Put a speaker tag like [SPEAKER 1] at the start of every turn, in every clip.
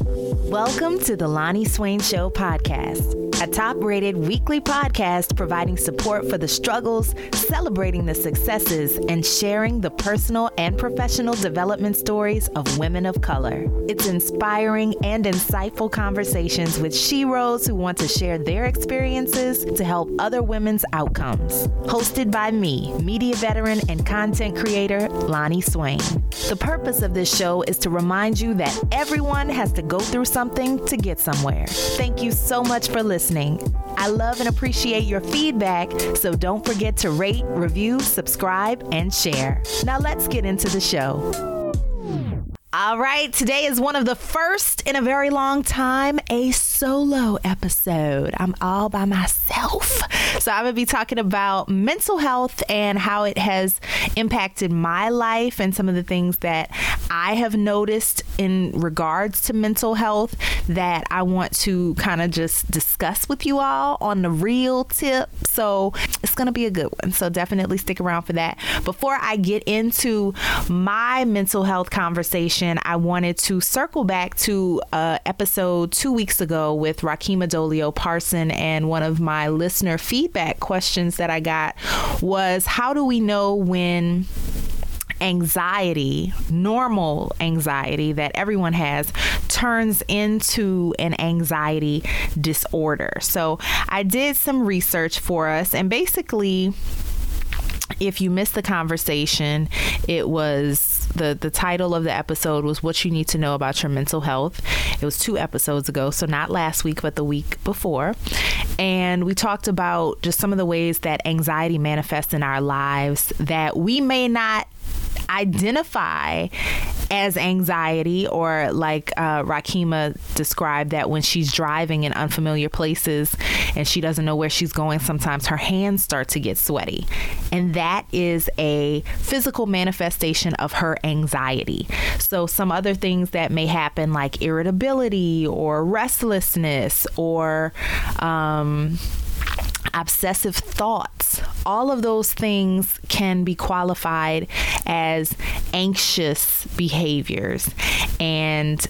[SPEAKER 1] Welcome to the Loni Swain Show podcast, a top rated weekly podcast providing support for the struggles, celebrating the successes, and sharing the personal and professional development stories of women of color. It's inspiring and insightful conversations with sheroes who want to share their experiences to help other women's outcomes. Hosted by me, media veteran and content creator Loni Swain. The purpose of this show is to remind you that everyone has to go through something to get somewhere. Thank you so much for listening. I love and appreciate your feedback, so don't forget to rate, review, subscribe, and share. Now let's get into the show. All right, today is one of the first in a very long time, a solo episode. I'm all by myself. So, I'm going to be talking about mental health and how it has impacted my life and some of the things that I have noticed in regards to mental health that I want to kind of just discuss with you all on the real tip. So, it's going to be a good one. So, definitely stick around for that. Before I get into my mental health conversation, I wanted to circle back to uh, episode two weeks ago with Rakima Dolio Parson. And one of my listener feedback questions that I got was how do we know when anxiety, normal anxiety that everyone has, turns into an anxiety disorder. So I did some research for us, and basically, if you missed the conversation, it was the the title of the episode was what you need to know about your mental health. It was two episodes ago, so not last week but the week before. And we talked about just some of the ways that anxiety manifests in our lives that we may not identify as anxiety, or like uh, Rakima described that when she's driving in unfamiliar places and she doesn't know where she's going, sometimes her hands start to get sweaty. And that is a physical manifestation of her anxiety. So, some other things that may happen, like irritability or restlessness or, um, obsessive thoughts. All of those things can be qualified as anxious behaviors. And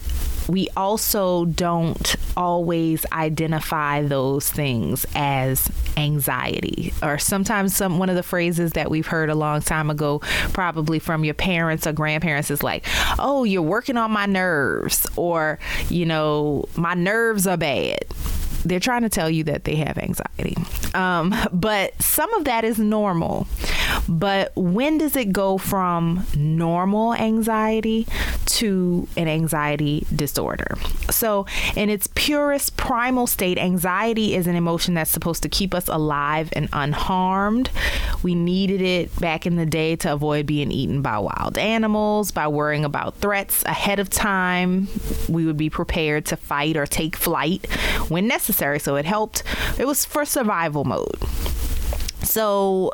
[SPEAKER 1] we also don't always identify those things as anxiety or sometimes some one of the phrases that we've heard a long time ago probably from your parents or grandparents is like oh you're working on my nerves or you know my nerves are bad they're trying to tell you that they have anxiety. Um, but some of that is normal. But when does it go from normal anxiety to an anxiety disorder? So, in its purest primal state, anxiety is an emotion that's supposed to keep us alive and unharmed. We needed it back in the day to avoid being eaten by wild animals, by worrying about threats ahead of time. We would be prepared to fight or take flight when necessary. So, it helped, it was for survival mode. So,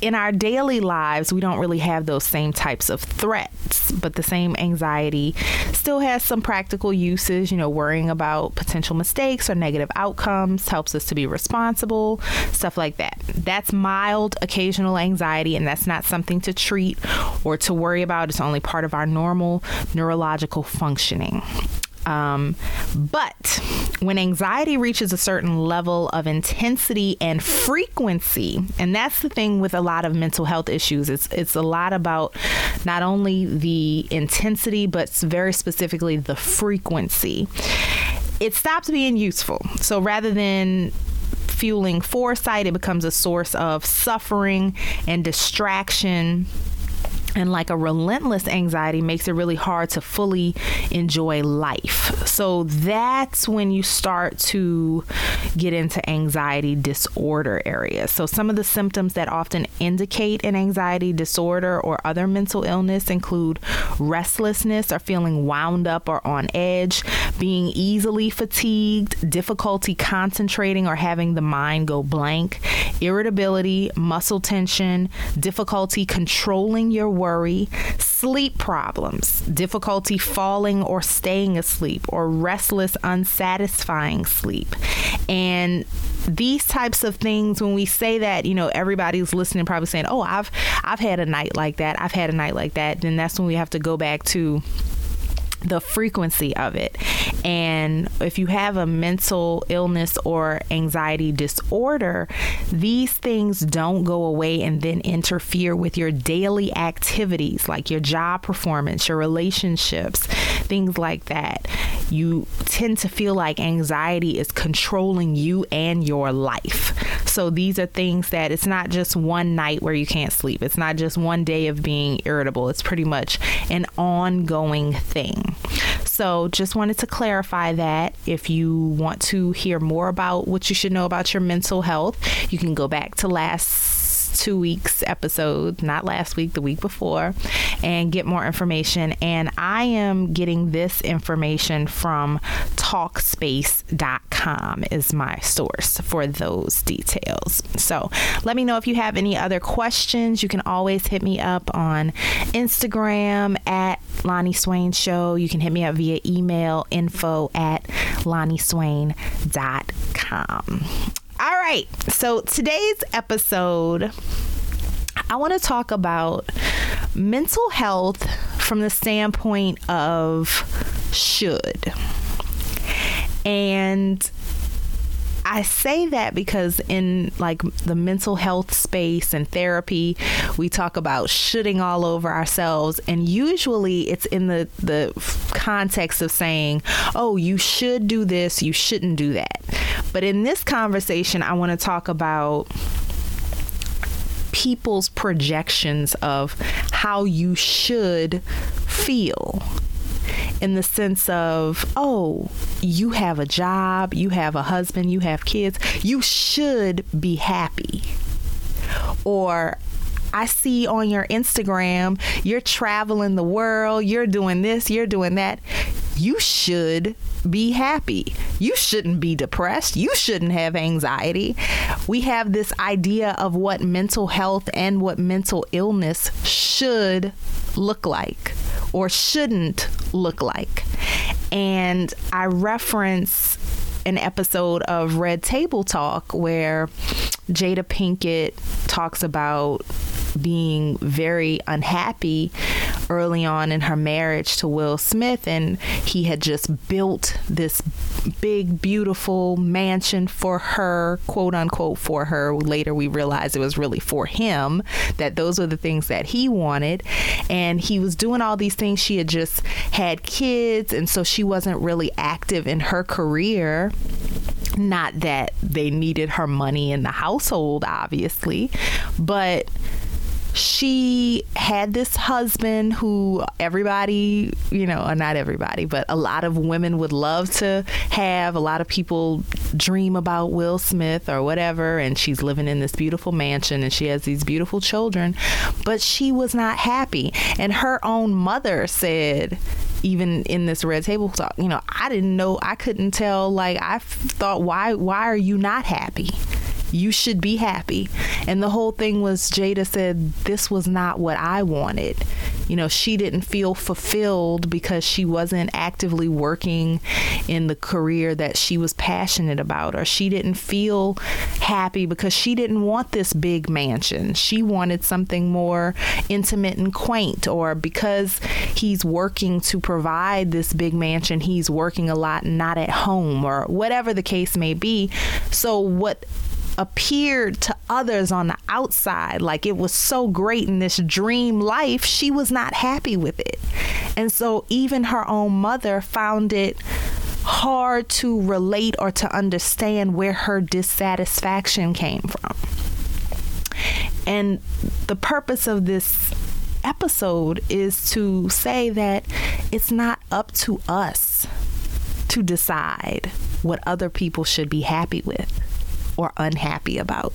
[SPEAKER 1] in our daily lives, we don't really have those same types of threats, but the same anxiety still has some practical uses. You know, worrying about potential mistakes or negative outcomes helps us to be responsible, stuff like that. That's mild occasional anxiety, and that's not something to treat or to worry about. It's only part of our normal neurological functioning. Um, but when anxiety reaches a certain level of intensity and frequency, and that's the thing with a lot of mental health issues, it's it's a lot about not only the intensity but very specifically the frequency. It stops being useful. So rather than fueling foresight, it becomes a source of suffering and distraction and like a relentless anxiety makes it really hard to fully enjoy life. So that's when you start to get into anxiety disorder areas. So some of the symptoms that often indicate an anxiety disorder or other mental illness include restlessness or feeling wound up or on edge, being easily fatigued, difficulty concentrating or having the mind go blank, irritability, muscle tension, difficulty controlling your worry, sleep problems, difficulty falling or staying asleep, or restless, unsatisfying sleep. And these types of things when we say that you know everybody's listening probably saying oh i've i've had a night like that i've had a night like that then that's when we have to go back to the frequency of it. And if you have a mental illness or anxiety disorder, these things don't go away and then interfere with your daily activities like your job performance, your relationships, things like that. You tend to feel like anxiety is controlling you and your life. So these are things that it's not just one night where you can't sleep. It's not just one day of being irritable. It's pretty much an ongoing thing. So, just wanted to clarify that. If you want to hear more about what you should know about your mental health, you can go back to last two weeks episode, not last week, the week before, and get more information. And I am getting this information from Talkspace.com is my source for those details. So let me know if you have any other questions. You can always hit me up on Instagram at Loni Swain Show. You can hit me up via email info at LoniSwain.com. Right. So today's episode, I want to talk about mental health from the standpoint of should. And I say that because in like the mental health space and therapy, we talk about shoulding all over ourselves, and usually it's in the the context of saying, "Oh, you should do this, you shouldn't do that." But in this conversation, I want to talk about people's projections of how you should feel in the sense of, oh, you have a job, you have a husband, you have kids, you should be happy. Or, I see on your Instagram, you're traveling the world, you're doing this, you're doing that. You should be happy. You shouldn't be depressed. You shouldn't have anxiety. We have this idea of what mental health and what mental illness should look like or shouldn't look like. And I reference an episode of Red Table Talk where Jada Pinkett talks about being very unhappy early on in her marriage to Will Smith, and he had just built this big, beautiful mansion for her, quote unquote, for her. Later, we realized it was really for him, that those were the things that he wanted. And he was doing all these things. She had just had kids, and so she wasn't really active in her career. Not that they needed her money in the household, obviously, but she had this husband who everybody, you know, not everybody, but a lot of women would love to have. A lot of people dream about Will Smith or whatever, and she's living in this beautiful mansion and she has these beautiful children, but she was not happy. And her own mother said, even in this red table talk, you know, I didn't know, I couldn't tell. Like, I thought, why, why are you not happy? You should be happy. And the whole thing was Jada said, This was not what I wanted. You know, she didn't feel fulfilled because she wasn't actively working in the career that she was passionate about, or she didn't feel happy because she didn't want this big mansion. She wanted something more intimate and quaint, or because he's working to provide this big mansion, he's working a lot not at home, or whatever the case may be. So, what appeared to others on the outside like it was so great in this dream life, she was not happy with it. And so even her own mother found it hard to relate or to understand where her dissatisfaction came from. And the purpose of this episode is to say that it's not up to us to decide what other people should be happy with or unhappy about.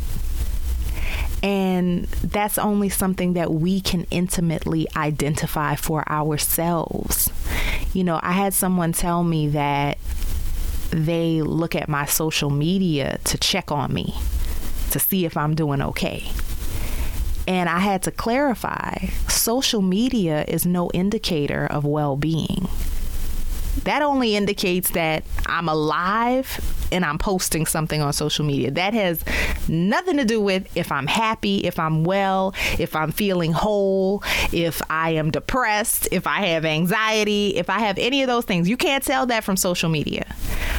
[SPEAKER 1] And that's only something that we can intimately identify for ourselves. You know, I had someone tell me that they look at my social media to check on me, to see if I'm doing okay. And I had to clarify social media is no indicator of well being. That only indicates that I'm alive and I'm posting something on social media. That has nothing to do with if I'm happy, if I'm well, if I'm feeling whole, if I am depressed, if I have anxiety, if I have any of those things. You can't tell that from social media.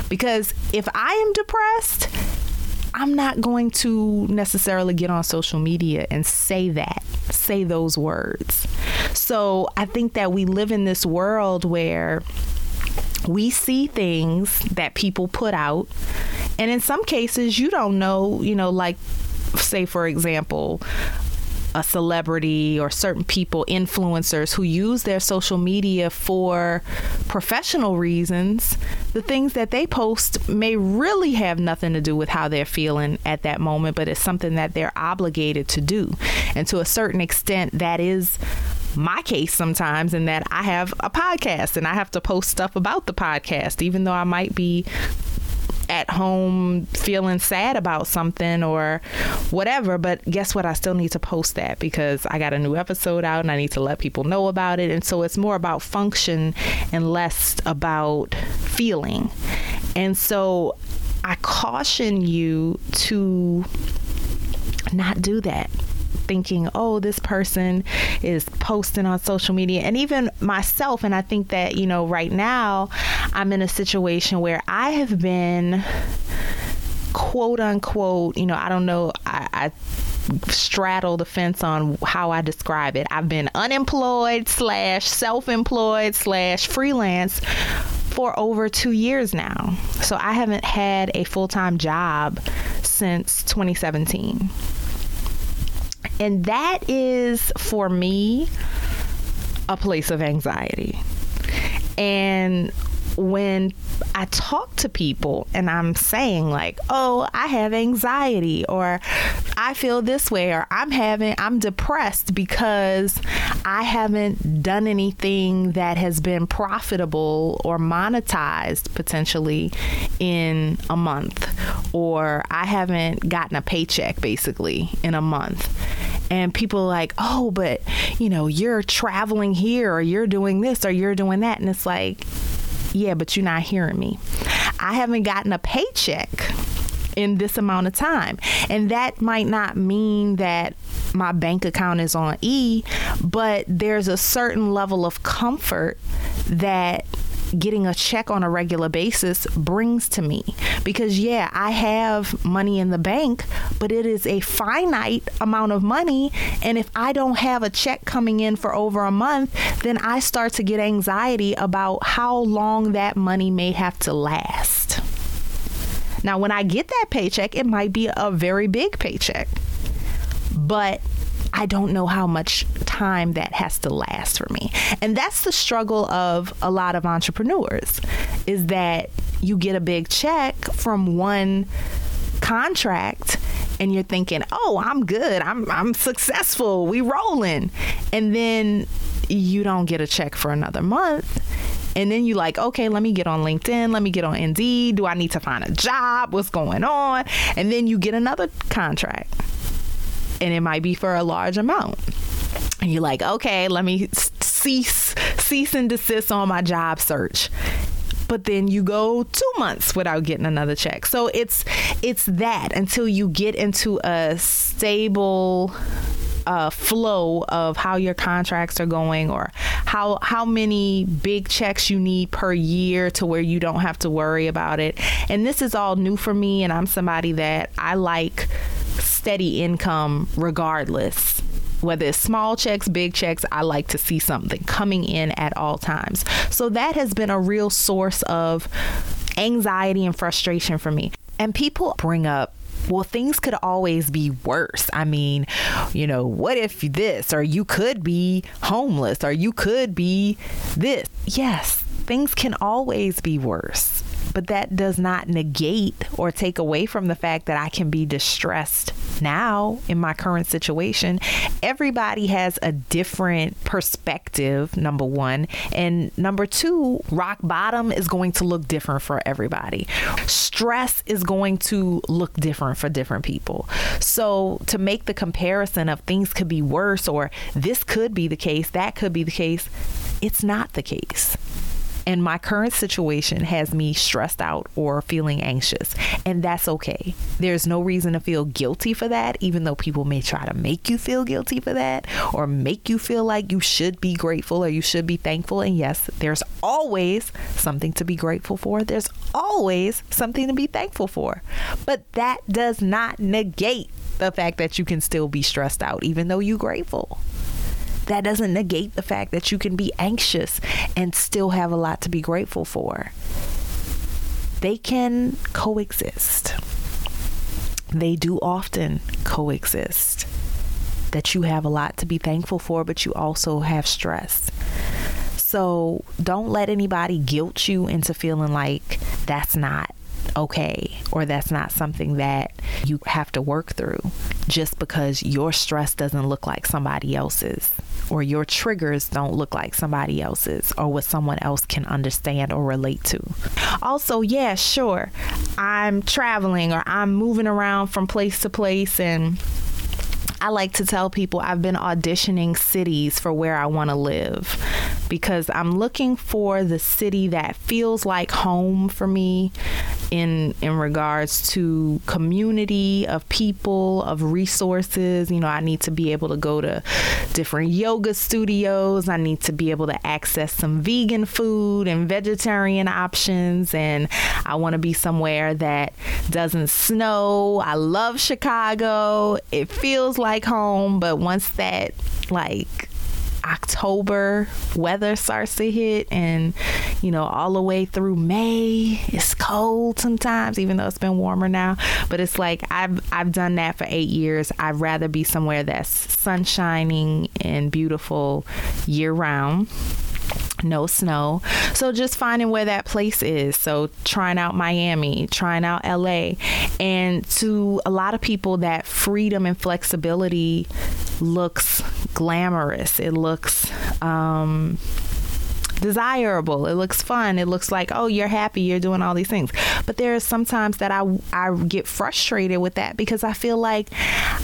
[SPEAKER 1] Because if I am depressed, I'm not going to necessarily get on social media and say that, say those words. So I think that we live in this world where we see things that people put out, and in some cases, you don't know, you know, like, say, for example, a celebrity or certain people, influencers who use their social media for professional reasons, the things that they post may really have nothing to do with how they're feeling at that moment, but it's something that they're obligated to do. And to a certain extent, that is my case sometimes in that I have a podcast and I have to post stuff about the podcast, even though I might be at home feeling sad about something or whatever. But guess what? I still need to post that because I got a new episode out and I need to let people know about it. And so it's more about function and less about feeling. And so I caution you to not do that thinking, oh, this person is posting on social media. And even myself, and I think that, you know, right now I'm in a situation where I have been quote unquote, you know, I don't know, I, I straddle the fence on how I describe it. I've been unemployed slash self employed slash freelance for over two years now. So I haven't had a full time job since 2017. And that is for me a place of anxiety. And when I talk to people and I'm saying like, "Oh, I have anxiety," or "I feel this way," or "I'm having I'm depressed because I haven't done anything that has been profitable or monetized potentially in a month, or I haven't gotten a paycheck basically in a month." And people are like, "Oh, but you know, you're traveling here or you're doing this or you're doing that." And it's like, yeah, but you're not hearing me. I haven't gotten a paycheck in this amount of time. And that might not mean that my bank account is on E, but there's a certain level of comfort that getting a check on a regular basis brings to me. Because, yeah, I have money in the bank, but it is a finite amount of money. And if I don't have a check coming in for over a month, then I start to get anxiety about how long that money may have to last. Now, when I get that paycheck, it might be a very big paycheck. But I don't know how much time that has to last for me. And that's the struggle of a lot of entrepreneurs is that you get a big check from one contract and you're thinking, "Oh, I'm good. I'm I'm successful. We rolling." And then you don't get a check for another month. And then you like, okay, let me get on LinkedIn, let me get on Indeed. Do I need to find a job? What's going on? And then you get another contract and it might be for a large amount. And you're like, okay, let me cease cease and desist on my job search but then you go two months without getting another check. So it's it's that until you get into a stable uh, flow of how your contracts are going or how how many big checks you need per year to where you don't have to worry about it. And this is all new for me and I'm somebody that I like steady income regardless whether it's small checks, big checks, I like to see something coming in at all times. So that has been a real source of anxiety and frustration for me. And people bring up well, things could always be worse. I mean, you know, what if this, or you could be homeless, or you could be this? Yes, things can always be worse but that does not negate or take away from the fact that I can be distressed now in my current situation. Everybody has a different perspective, number one. And number two, rock bottom is going to look different for everybody. Stress is going to look different for different people. So to make the comparison of things could be worse or this could be the case, that could be the case, it's not the case And my current situation has me stressed out or feeling anxious. And that's okay. There's no reason to feel guilty for that, even though people may try to make you feel guilty for that or make you feel like you should be grateful or you should be thankful. And yes, there's always something to be grateful for. There's always something to be thankful for. But that does not negate the fact that you can still be stressed out, even though you're grateful that doesn't negate the fact that you can be anxious and still have a lot to be grateful for. They can coexist. They do often coexist. That you have a lot to be thankful for, but you also have stress. So don't let anybody guilt you into feeling like that's not okay or that's not something that you have to work through just because your stress doesn't look like somebody else's or your triggers don't look like somebody else's or what someone else can understand or relate to. Also, yeah, sure, I'm traveling or I'm moving around from place to place and I like to tell people I've been auditioning cities for where I want to live because I'm looking for the city that feels like home for me in in regards to community of people of resources. You know i need to be able to go to different yoga studios. I need to be able to access some vegan food and vegetarian options. And i want to be somewhere that doesn't snow. I love chicago. It feels like home. But once that like October weather starts to hit and you know all the way through May it's cold sometimes even though it's been warmer now. But it's like I've I've done that for 8 years. I'd rather be somewhere that's sun shining and beautiful year round no snow. So just finding where that place is. So trying out Miami, trying out LA. And to a lot of people, that freedom and flexibility looks glamorous. It looks, um, desirable. It looks fun. It looks like, oh, you're happy, you're doing all these things. But there are sometimes that I I get frustrated with that because I feel like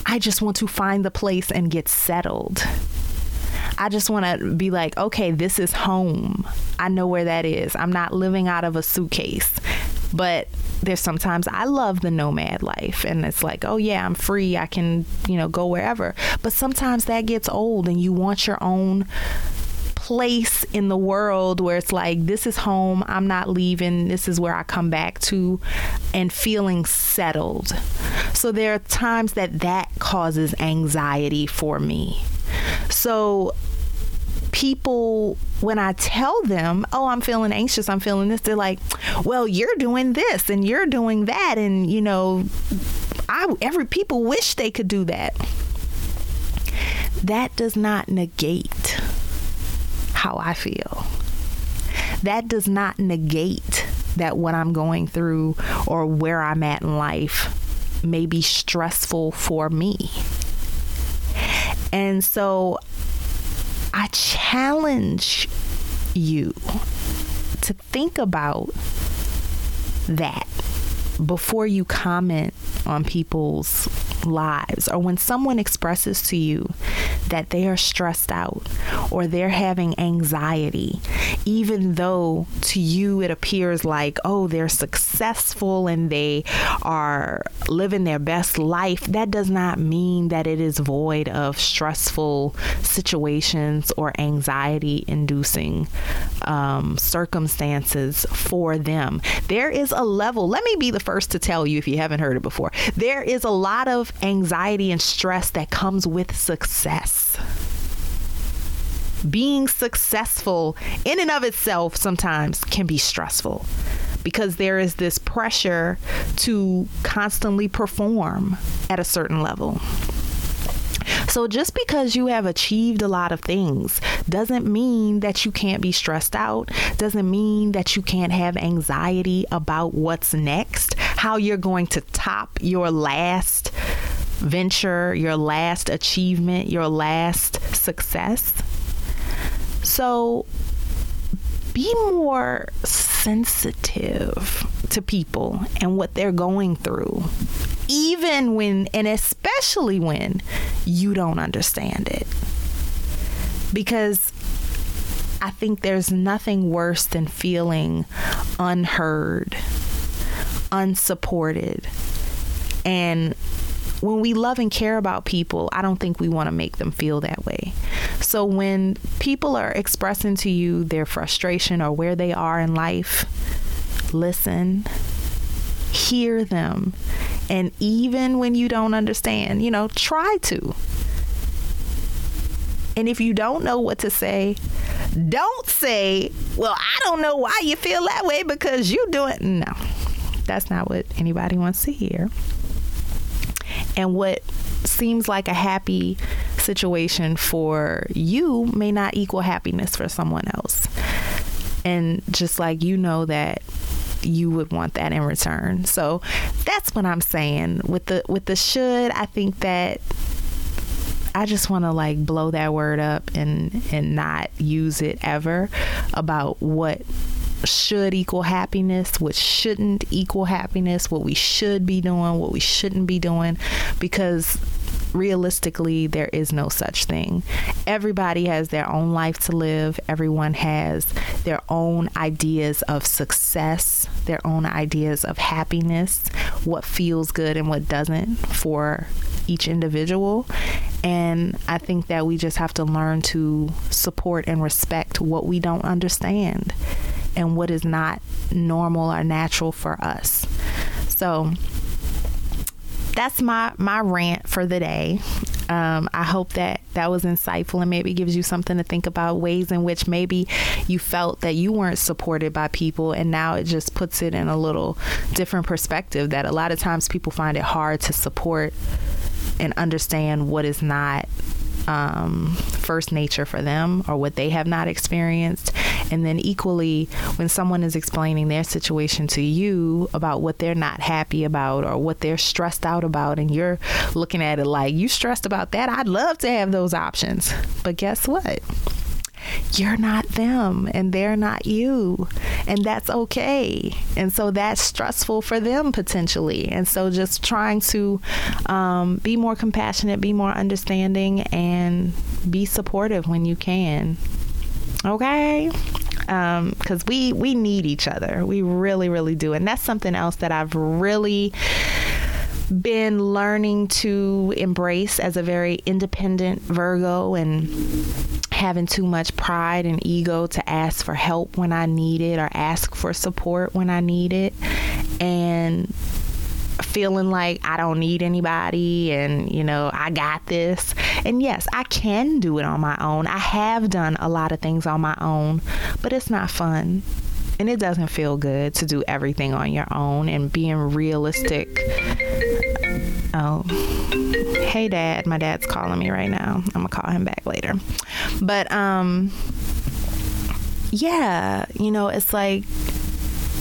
[SPEAKER 1] I just want to find the place and get settled. I just want to be like, okay, this is home. I know where that is. I'm not living out of a suitcase. But there's sometimes I love the nomad life and it's like, oh yeah, I'm free. I can, you know, go wherever. But sometimes that gets old and you want your own place in the world where it's like this is home i'm not leaving this is where i come back to and feeling settled so there are times that that causes anxiety for me so people when I tell them, "Oh, I'm feeling anxious, I'm feeling this," they're like, "Well, you're doing this and you're doing that and you know, I every people wish they could do that." That does not negate how I feel. That does not negate that what I'm going through or where I'm at in life may be stressful for me. And so I challenge you to think about that before you comment on people's lives or when someone expresses to you that they are stressed out or they're having anxiety, even though to you it appears like, oh, they're successful and they are living their best life, that does not mean that it is void of stressful situations or anxiety inducing um, circumstances for them. There is a level, let me be the first to tell you if you haven't heard it before, there is a lot of anxiety and stress that comes with success. Being successful in and of itself sometimes can be stressful because there is this pressure to constantly perform at a certain level. So just because you have achieved a lot of things doesn't mean that you can't be stressed out, doesn't mean that you can't have anxiety about what's next, how you're going to top your last venture, your last achievement, your last success. So be more sensitive to people and what they're going through, even when, and especially when you don't understand it. Because I think there's nothing worse than feeling unheard, unsupported. And when we love and care about people, I don't think we want to make them feel that way. So when people are expressing to you their frustration or where they are in life, listen, hear them. And even when you don't understand, you know, try to. And if you don't know what to say, don't say, well, I don't know why you feel that way because you do it. No, that's not what anybody wants to hear. And what seems like a happy situation for you may not equal happiness for someone else. And just like you know that you would want that in return. So that's what I'm saying. With the with the should, I think that I just want to like blow that word up and and not use it ever about what should equal happiness, what shouldn't equal happiness, what we should be doing, what we shouldn't be doing, because realistically, there is no such thing. Everybody has their own life to live, everyone has their own ideas of success, their own ideas of happiness, what feels good and what doesn't for each individual. And I think that we just have to learn to support and respect what we don't understand and what is not normal or natural for us. So that's my my rant for the day. Um, I hope that that was insightful and maybe gives you something to think about ways in which maybe you felt that you weren't supported by people, and now it just puts it in a little different perspective. That a lot of times people find it hard to support and understand what is not um, first nature for them or what they have not experienced. And then, equally, when someone is explaining their situation to you about what they're not happy about or what they're stressed out about, and you're looking at it like, you stressed about that? I'd love to have those options. But guess what? You're not them and they're not you. And that's okay. And so that's stressful for them potentially. And so just trying to um, be more compassionate, be more understanding, and be supportive when you can. Okay? because um, we we need each other. We really, really do, and that's something else that I've really been learning to embrace as a very independent Virgo and having too much pride and ego to ask for help when I need it or ask for support when I need it. And feeling like I don't need anybody and, you know, I got this. And yes, I can do it on my own. I have done a lot of things on my own, but it's not fun. And it doesn't feel good to do everything on your own and being realistic. Oh, hey, dad. My dad's calling me right now. I'm to call him back later. But, um, yeah, you know, it's like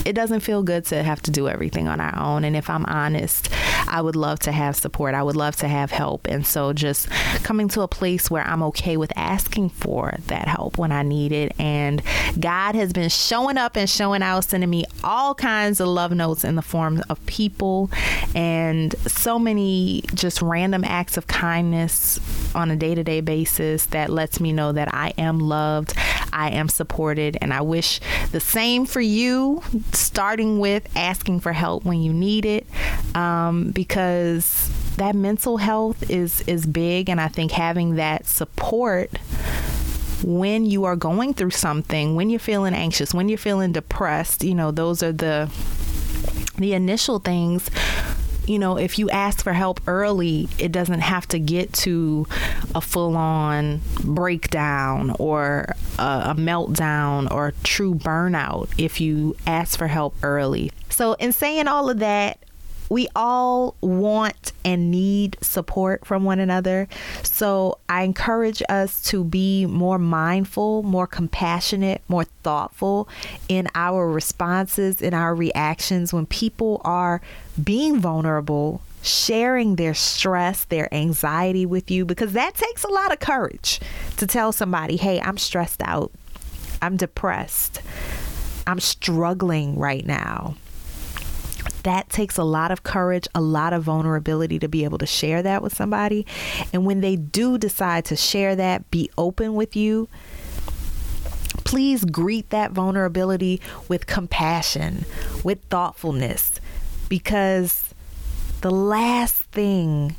[SPEAKER 1] it doesn't feel good to have to do everything on our own. And if I'm honest, I would love to have support. I would love to have help. And so just coming to a place where I'm okay with asking for that help when I need it. And God has been showing up and showing out, sending me all kinds of love notes in the form of people and so many just random acts of kindness on a day to day basis that lets me know that I am loved, I am supported, and I wish the same for you, starting with asking for help when you need it. Um, because that mental health is is big and I think having that support when you are going through something, when you're feeling anxious, when you're feeling depressed, you know, those are the the initial things you know, if you ask for help early, it doesn't have to get to a full on breakdown or a, a, meltdown or a true burnout if you ask for help early. So, in saying all of that, we all want and need support from one another. So I encourage us to be more mindful, more compassionate, more thoughtful in our responses, in our reactions. When people are being vulnerable, sharing their stress, their anxiety with you, because that takes a lot of courage to tell somebody, hey, I'm stressed out, I'm depressed, I'm struggling right now that takes a lot of courage, a lot of vulnerability to be able to share that with somebody. And when they do decide to share that, be open with you, please greet that vulnerability with compassion, with thoughtfulness, because the last thing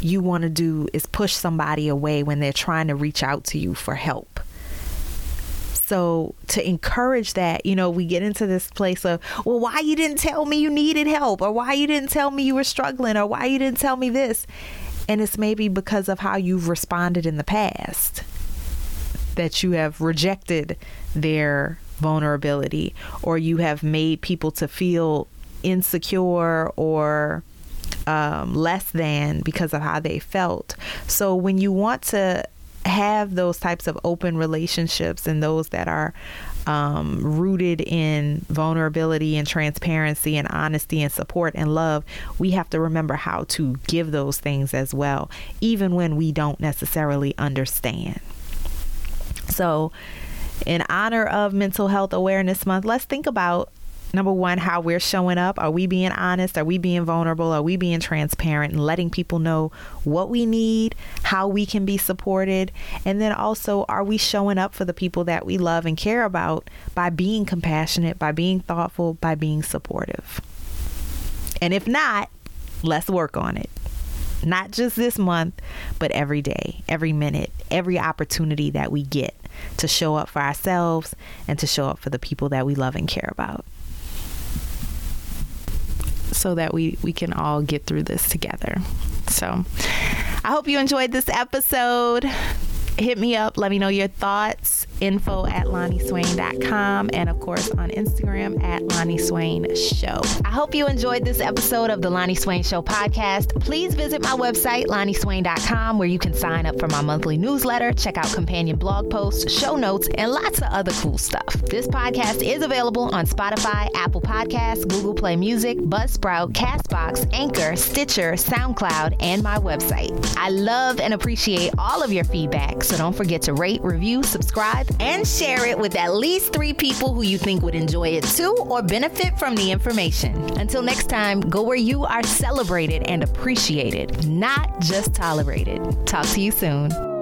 [SPEAKER 1] you want to do is push somebody away when they're trying to reach out to you for help. So to encourage that, you know, we get into this place of, well, why you didn't tell me you needed help or why you didn't tell me you were struggling or why you didn't tell me this. And it's maybe because of how you've responded in the past that you have rejected their vulnerability or you have made people to feel insecure or um, less than because of how they felt. So when you want to have those types of open relationships and those that are um, rooted in vulnerability and transparency and honesty and support and love, we have to remember how to give those things as well, even when we don't necessarily understand. So, in honor of Mental Health Awareness Month, let's think about number one, how we're showing up. Are we being honest? Are we being vulnerable? Are we being transparent and letting people know what we need, how we can be supported? And then also, are we showing up for the people that we love and care about by being compassionate, by being thoughtful, by being supportive? And if not, let's work on it. Not just this month, but every day, every minute, every opportunity that we get to show up for ourselves and to show up for the people that we love and care about so that we we can all get through this together. So, I hope you enjoyed this episode hit me up. Let me know your thoughts. Info at LoniSwain.com and of course on Instagram at Loni Swain Show. I hope you enjoyed this episode of the Loni Swain Show podcast. Please visit my website, LoniSwain.com, where you can sign up for my monthly newsletter, check out companion blog posts, show notes, and lots of other cool stuff. This podcast is available on Spotify, Apple Podcasts, Google Play Music, Buzzsprout, Castbox, Anchor, Stitcher, SoundCloud, and my website. I love and appreciate all of your feedback so don't forget to rate, review, subscribe, and share it with at least three people who you think would enjoy it too or benefit from the information. Until next time, go where you are celebrated and appreciated, not just tolerated. Talk to you soon.